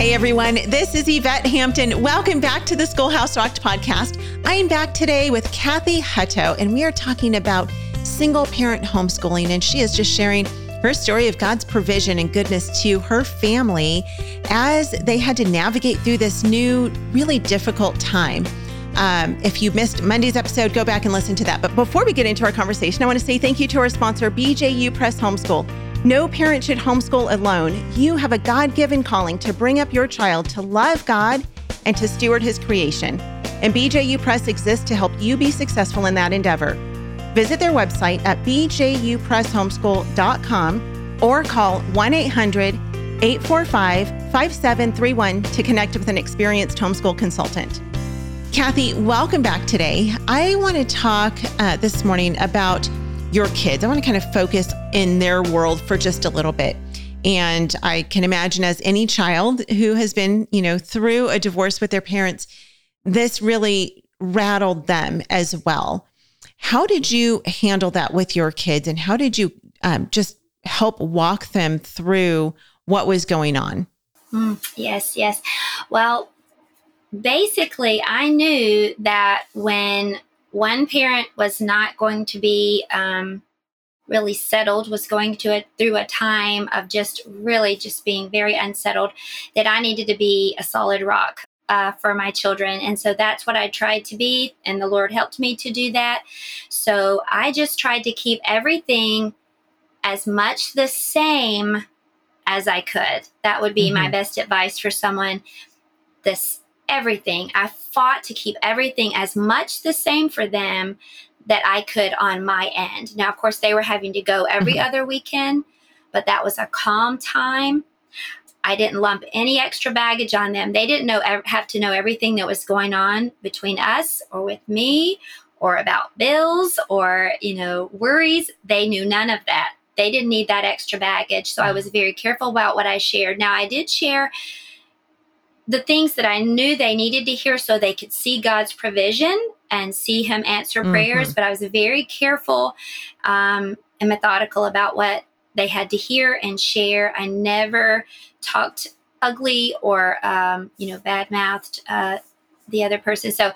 Hey everyone, this is Yvette Hampton. Welcome back to the Schoolhouse Rocked podcast. I am back today with Kathy Hutto, and we are talking about single parent homeschooling. And she is just sharing her story of God's provision and goodness to her family as they had to navigate through this new, really difficult time. Um, if you missed Monday's episode, go back and listen to that. But before we get into our conversation, I want to say thank you to our sponsor, BJU Press Homeschool. No parent should homeschool alone. You have a God given calling to bring up your child to love God and to steward his creation. And BJU Press exists to help you be successful in that endeavor. Visit their website at bjupresshomeschool.com or call 1 800 845 5731 to connect with an experienced homeschool consultant. Kathy, welcome back today. I want to talk uh, this morning about your kids. I want to kind of focus in their world for just a little bit. And I can imagine as any child who has been, you know, through a divorce with their parents, this really rattled them as well. How did you handle that with your kids and how did you um, just help walk them through what was going on? Mm, yes, yes. Well, basically, I knew that when one parent was not going to be um, really settled, was going to it through a time of just really just being very unsettled, that I needed to be a solid rock. Uh, for my children. And so that's what I tried to be. And the Lord helped me to do that. So I just tried to keep everything as much the same as I could. That would be mm-hmm. my best advice for someone. This everything. I fought to keep everything as much the same for them that I could on my end. Now, of course, they were having to go every mm-hmm. other weekend, but that was a calm time. I didn't lump any extra baggage on them. They didn't know have to know everything that was going on between us or with me or about bills or, you know, worries. They knew none of that. They didn't need that extra baggage. So I was very careful about what I shared. Now, I did share the things that I knew they needed to hear so they could see God's provision and see Him answer mm-hmm. prayers. But I was very careful um, and methodical about what they had to hear and share. I never talked ugly or um, you know bad mouthed uh, the other person. So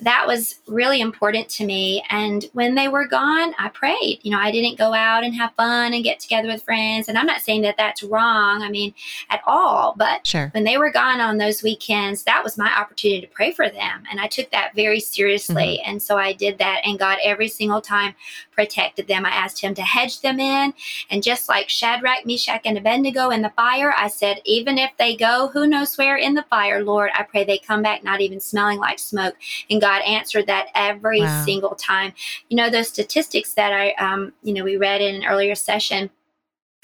that was really important to me. And when they were gone, I prayed. You know, I didn't go out and have fun and get together with friends. And I'm not saying that that's wrong, I mean, at all. But sure. when they were gone on those weekends, that was my opportunity to pray for them. And I took that very seriously. Mm-hmm. And so I did that. And God, every single time, protected them. I asked Him to hedge them in. And just like Shadrach, Meshach, and Abednego in the fire, I said, even if they go, who knows where in the fire, Lord, I pray they come back not even smelling like smoke. And God answered that every wow. single time. You know, those statistics that I, um, you know, we read in an earlier session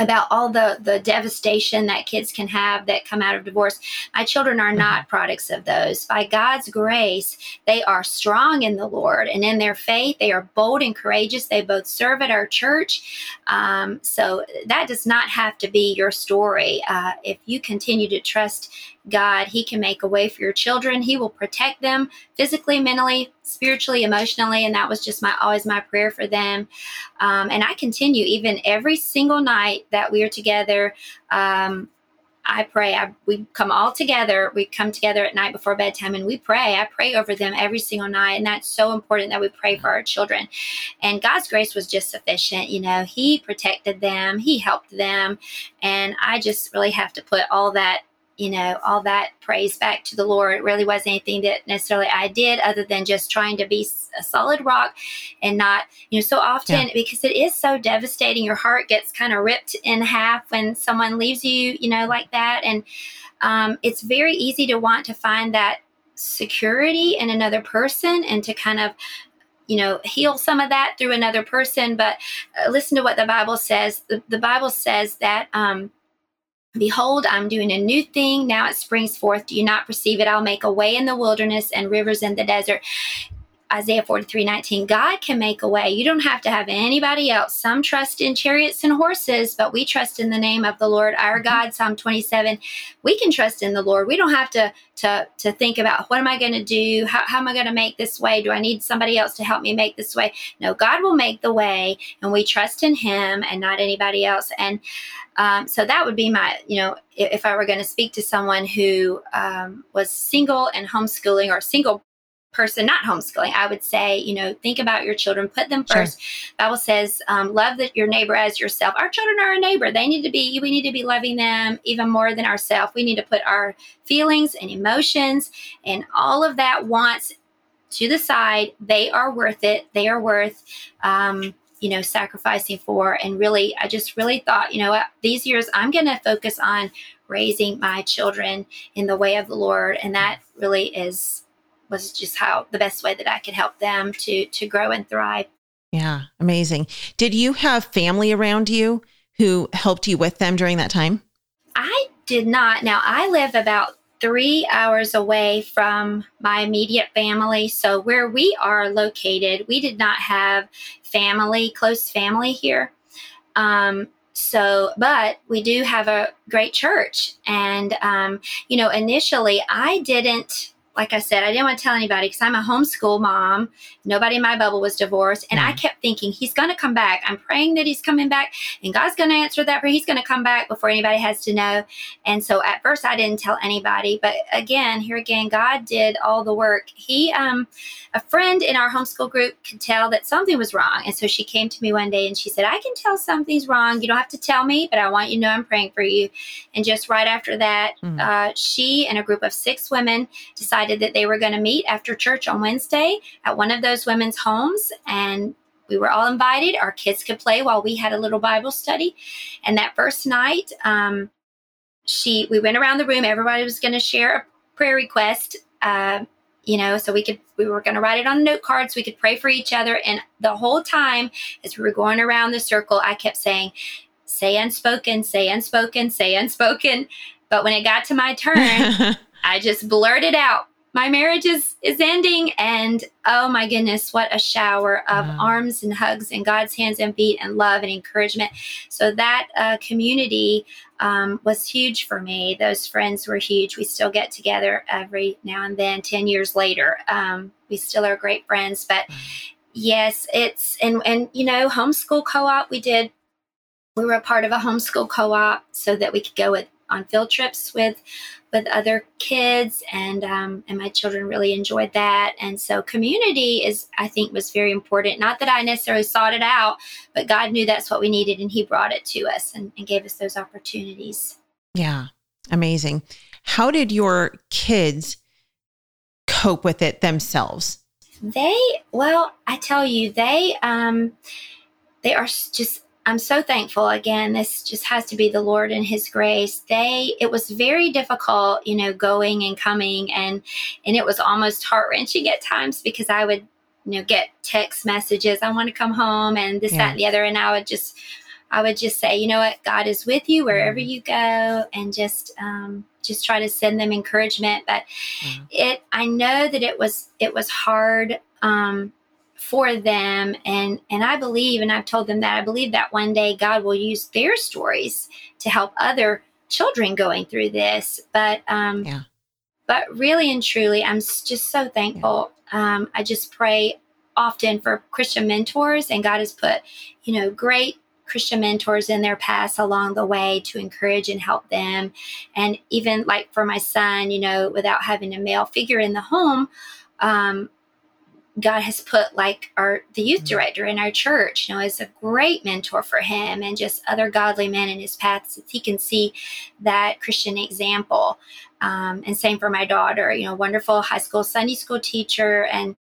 about all the the devastation that kids can have that come out of divorce. My children are not mm-hmm. products of those. By god's grace they are strong in the lord and in their faith they are bold and courageous. They both serve at our church. Um, so that does not have to be your story. Uh, if you continue to trust God. He can make a way for your children. He will protect them physically, mentally, spiritually, emotionally. And that was just my always my prayer for them. Um, and I continue even every single night that we are together. Um, I pray. I, we come all together. We come together at night before bedtime and we pray. I pray over them every single night. And that's so important that we pray for our children. And God's grace was just sufficient. You know, He protected them, He helped them. And I just really have to put all that you know, all that praise back to the Lord. It really wasn't anything that necessarily I did other than just trying to be a solid rock and not, you know, so often yeah. because it is so devastating, your heart gets kind of ripped in half when someone leaves you, you know, like that. And um, it's very easy to want to find that security in another person and to kind of you know heal some of that through another person but uh, listen to what the bible says the, the bible says that um, Behold, I'm doing a new thing. Now it springs forth. Do you not perceive it? I'll make a way in the wilderness and rivers in the desert. Isaiah 43 19, God can make a way. You don't have to have anybody else. Some trust in chariots and horses, but we trust in the name of the Lord our mm-hmm. God. Psalm 27. We can trust in the Lord. We don't have to to to think about what am I going to do? How, how am I going to make this way? Do I need somebody else to help me make this way? No, God will make the way, and we trust in Him and not anybody else. And um, so that would be my, you know, if, if I were going to speak to someone who um, was single and homeschooling or single person not homeschooling. I would say you know think about your children put them first. Sure. bible says um, love that your neighbor as yourself. Our children are a neighbor. They need to be we need to be loving them even more than ourselves we need to put our feelings and emotions and all of that wants to the side. They are worth it. They are worth um, you know sacrificing for. And really i just really thought you know these years i'm going to focus on raising my children in the way of the lord. And that really is was just how the best way that I could help them to to grow and thrive. Yeah, amazing. Did you have family around you who helped you with them during that time? I did not. Now I live about three hours away from my immediate family. So where we are located, we did not have family, close family here. Um, so but we do have a great church and um, you know initially i didn't like I said, I didn't want to tell anybody because I'm a homeschool mom. Nobody in my bubble was divorced. And I kept thinking, he's going to come back. I'm praying that he's coming back and God's going to answer that prayer. He's going to come back before anybody has to know. And so at first I didn't tell anybody. But again, here again, God did all the work. He, um, a friend in our homeschool group could tell that something was wrong. And so she came to me one day and she said, I can tell something's wrong. You don't have to tell me, but I want you to know I'm praying for you. And just right after that, mm-hmm. uh, she and a group of six women decided decided that they were going to meet after church on Wednesday at one of those women's homes. And we were all invited. Our kids could play while we had a little Bible study. And that first night, um, she we went around the room. Everybody was going to share a prayer request. Uh, you know, so we could we were going to write it on note cards. We could pray for each other. And the whole time, as we were going around the circle, I kept saying, "Say unspoken, say unspoken, say unspoken." But when it got to my turn, I just blurted out, my marriage is is ending and oh my goodness what a shower of wow. arms and hugs and god's hands and feet and love and encouragement. So that uh, community um, was huge for me. Those friends were huge. We still get together every now and then 10 years later. Um, we still are great friends but yes it's and and you know homeschool co-op we did we were a part of a homeschool co-op so that we could go with on field trips with with other kids and um, and my children really enjoyed that. And so community is i think was very important. Not that i necessarily sought it out but god knew that's what we needed and he brought it to us and, and gave us those opportunities. Yeah. Amazing. How did your kids cope with it themselves? They well i tell you they um they are just I'm so thankful again. This just has to be the Lord and His grace. They, it was very difficult, you know, going and coming, and and it was almost heart wrenching at times because I would, you know, get text messages. I want to come home, and this, yeah. that, and the other, and I would just, I would just say, you know what, God is with you wherever mm. you go, and just, um, just try to send them encouragement. But mm. it, I know that it was, it was hard. Um, for them and and I believe and I've told them that I believe that one day God will use their stories to help other children going through this but um yeah. but really and truly I'm just so thankful yeah. um I just pray often for Christian mentors and God has put you know great Christian mentors in their past along the way to encourage and help them. And even like for my son, you know, without having a male figure in the home, um, God has put like our the youth mm-hmm. director in our church, you know, as a great mentor for him and just other godly men in his path so he can see that Christian example. Um, and same for my daughter, you know, wonderful high school Sunday school teacher and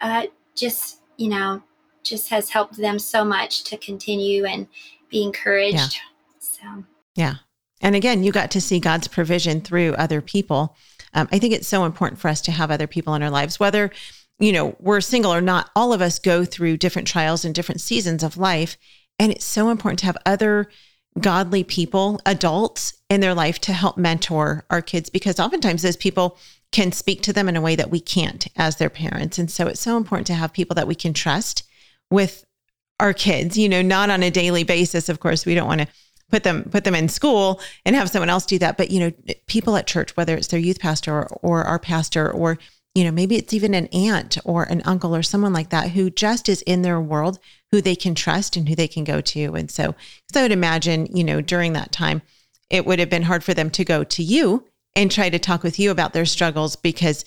uh, just, you know, just has helped them so much to continue and be encouraged. Yeah. So Yeah. And again, you got to see God's provision through other people. Um, I think it's so important for us to have other people in our lives, whether you know, we're single or not, all of us go through different trials and different seasons of life. And it's so important to have other godly people, adults in their life to help mentor our kids because oftentimes those people can speak to them in a way that we can't as their parents. And so it's so important to have people that we can trust with our kids, you know, not on a daily basis. Of course, we don't want to put them put them in school and have someone else do that, but you know, people at church, whether it's their youth pastor or, or our pastor or you know, maybe it's even an aunt or an uncle or someone like that who just is in their world, who they can trust and who they can go to. And so, so I would imagine, you know, during that time, it would have been hard for them to go to you and try to talk with you about their struggles because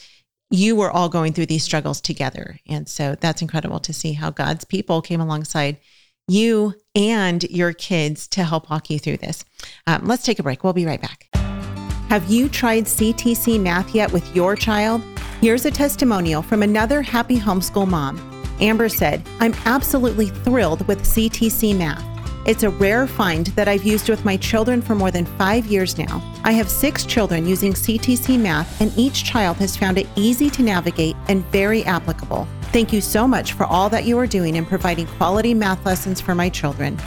you were all going through these struggles together. And so that's incredible to see how God's people came alongside you and your kids to help walk you through this. Um, let's take a break. We'll be right back. Have you tried CTC math yet with your child? Here's a testimonial from another happy homeschool mom. Amber said, I'm absolutely thrilled with CTC math. It's a rare find that I've used with my children for more than five years now. I have six children using CTC Math, and each child has found it easy to navigate and very applicable. Thank you so much for all that you are doing in providing quality math lessons for my children.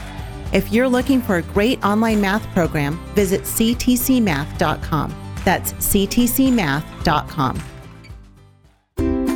If you're looking for a great online math program, visit ctcmath.com. That's ctcmath.com.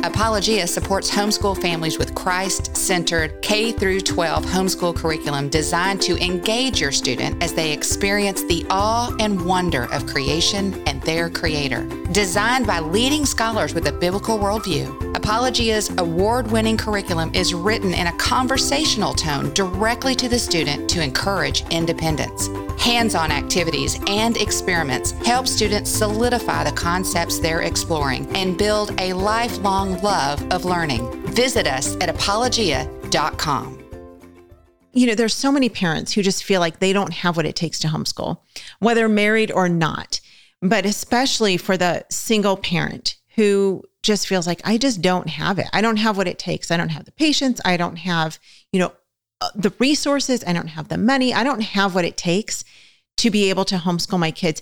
Apologia supports homeschool families with Christ-centered K through 12 homeschool curriculum designed to engage your student as they experience the awe and wonder of creation and their creator. Designed by leading scholars with a biblical worldview, Apologia's award-winning curriculum is written in a conversational tone directly to the student to encourage independence. Hands on activities and experiments help students solidify the concepts they're exploring and build a lifelong love of learning. Visit us at apologia.com. You know, there's so many parents who just feel like they don't have what it takes to homeschool, whether married or not, but especially for the single parent who just feels like I just don't have it. I don't have what it takes. I don't have the patience. I don't have, you know, uh, the resources. I don't have the money. I don't have what it takes to be able to homeschool my kids.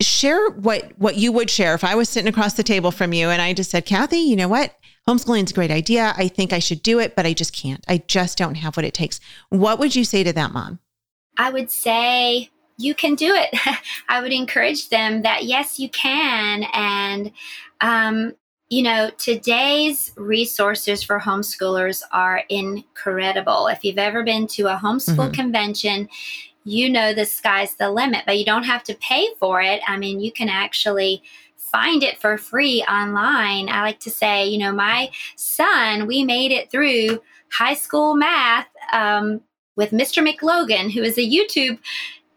Share what what you would share if I was sitting across the table from you and I just said, Kathy, you know what? Homeschooling is a great idea. I think I should do it, but I just can't. I just don't have what it takes. What would you say to that mom? I would say you can do it. I would encourage them that yes, you can. And um, you know, today's resources for homeschoolers are incredible. If you've ever been to a homeschool mm-hmm. convention, you know the sky's the limit, but you don't have to pay for it. I mean, you can actually find it for free online. I like to say, you know, my son, we made it through high school math um, with Mr. McLogan, who is a YouTube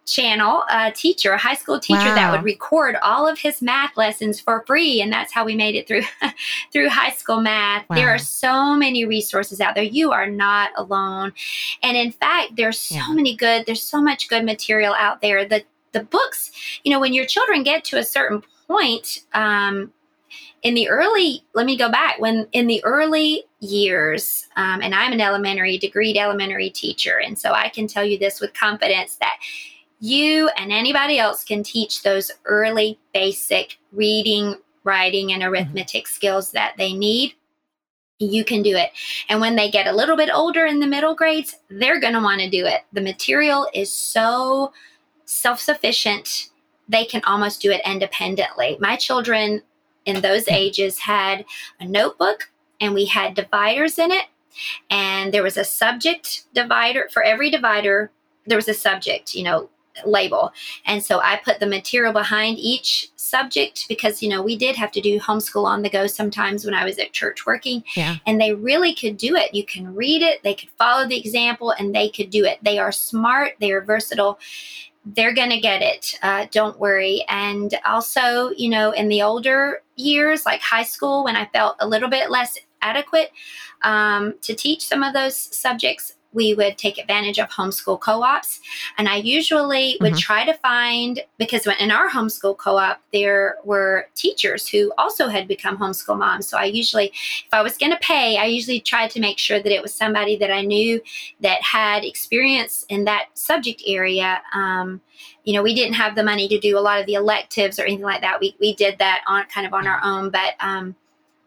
channel a teacher, a high school teacher wow. that would record all of his math lessons for free, and that's how we made it through through high school math. Wow. There are so many resources out there. You are not alone, and in fact, there's so yeah. many good. There's so much good material out there. The the books, you know, when your children get to a certain point. Um, in the early, let me go back. When in the early years, um, and I'm an elementary degreed elementary teacher, and so I can tell you this with confidence that you and anybody else can teach those early basic reading, writing, and mm-hmm. arithmetic mm-hmm. skills that they need. You can do it. And when they get a little bit older in the middle grades, they're going to want to do it. The material is so self sufficient, they can almost do it independently. My children in those ages had a notebook and we had dividers in it. And there was a subject divider for every divider. There was a subject, you know, label. And so I put the material behind each subject because, you know, we did have to do homeschool on the go sometimes when I was at church working. Yeah. And they really could do it. You can read it, they could follow the example, and they could do it. They are smart, they are versatile. They're going to get it. Uh, don't worry. And also, you know, in the older years, like high school, when I felt a little bit less adequate um, to teach some of those subjects, we would take advantage of homeschool co-ops. And i usually would mm-hmm. try to find because when in our homeschool co-op there were teachers who also had become homeschool moms. So i usually if i was going to pay i usually tried to make sure that it was somebody that i knew that had experience in that subject area. Um, you know we didn't have the money to do a lot of the electives or anything like that. We, we did that on kind of on our own but um,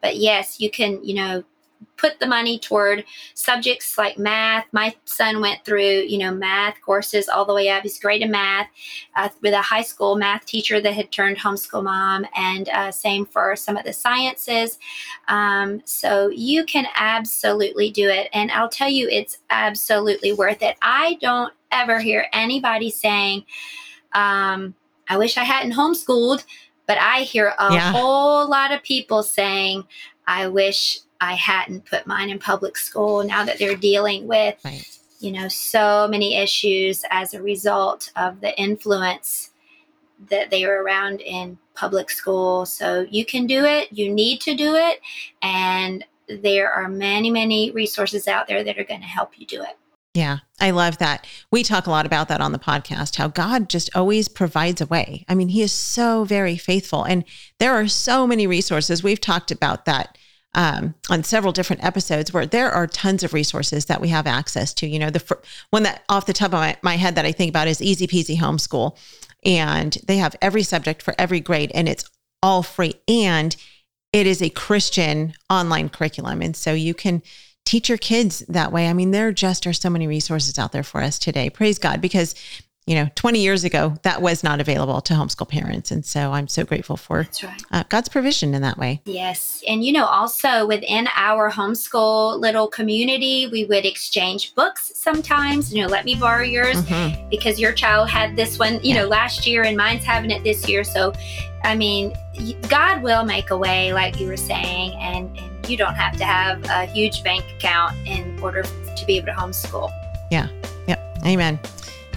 but yes you can you know put the money toward subjects like math. My son went through, you know, math courses all the way up. He's great in math uh, with a high school math teacher that had turned homeschool mom, and uh, same for some of the sciences. Um, so you can absolutely do it. And I'll tell you, it's absolutely worth it. I don't ever hear anybody saying, um, I wish I hadn't homeschooled. But I hear a yeah. whole lot of people saying, I wish I hadn't put mine in public school now that they're dealing with, right. you know, so many issues as a result of the influence that they were around in public school. So you can do it, you need to do it, and there are many, many resources out there that are going to help you do it. Yeah, I love that. We talk a lot about that on the podcast, how God just always provides a way. I mean, He is so very faithful. And there are so many resources. We've talked about that um, on several different episodes where there are tons of resources that we have access to. You know, the fr- one that off the top of my, my head that I think about is Easy Peasy Homeschool. And they have every subject for every grade and it's all free. And it is a Christian online curriculum. And so you can teach your kids that way. I mean, there just are so many resources out there for us today. Praise God, because you know, 20 years ago, that was not available to homeschool parents. And so I'm so grateful for right. uh, God's provision in that way. Yes. And, you know, also within our homeschool little community, we would exchange books sometimes. You know, let me borrow yours mm-hmm. because your child had this one, you yeah. know, last year and mine's having it this year. So, I mean, God will make a way, like you were saying, and, and you don't have to have a huge bank account in order to be able to homeschool. Yeah. Yep. Amen.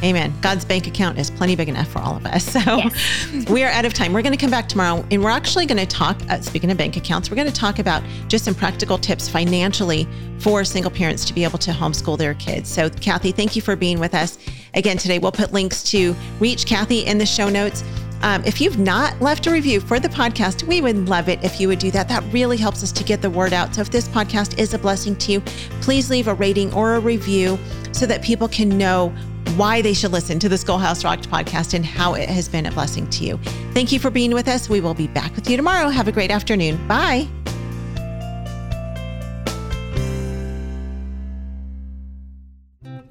Amen. God's bank account is plenty big enough for all of us. So yes. we are out of time. We're going to come back tomorrow and we're actually going to talk, uh, speaking of bank accounts, we're going to talk about just some practical tips financially for single parents to be able to homeschool their kids. So, Kathy, thank you for being with us again today. We'll put links to reach Kathy in the show notes. Um, if you've not left a review for the podcast, we would love it if you would do that. That really helps us to get the word out. So if this podcast is a blessing to you, please leave a rating or a review so that people can know why they should listen to the Schoolhouse Rocked podcast and how it has been a blessing to you. Thank you for being with us. We will be back with you tomorrow. Have a great afternoon. Bye.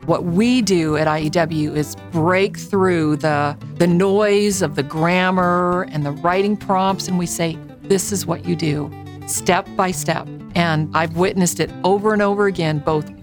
What we do at IEW is break through the, the noise of the grammar and the writing prompts, and we say, this is what you do, step by step. And I've witnessed it over and over again, both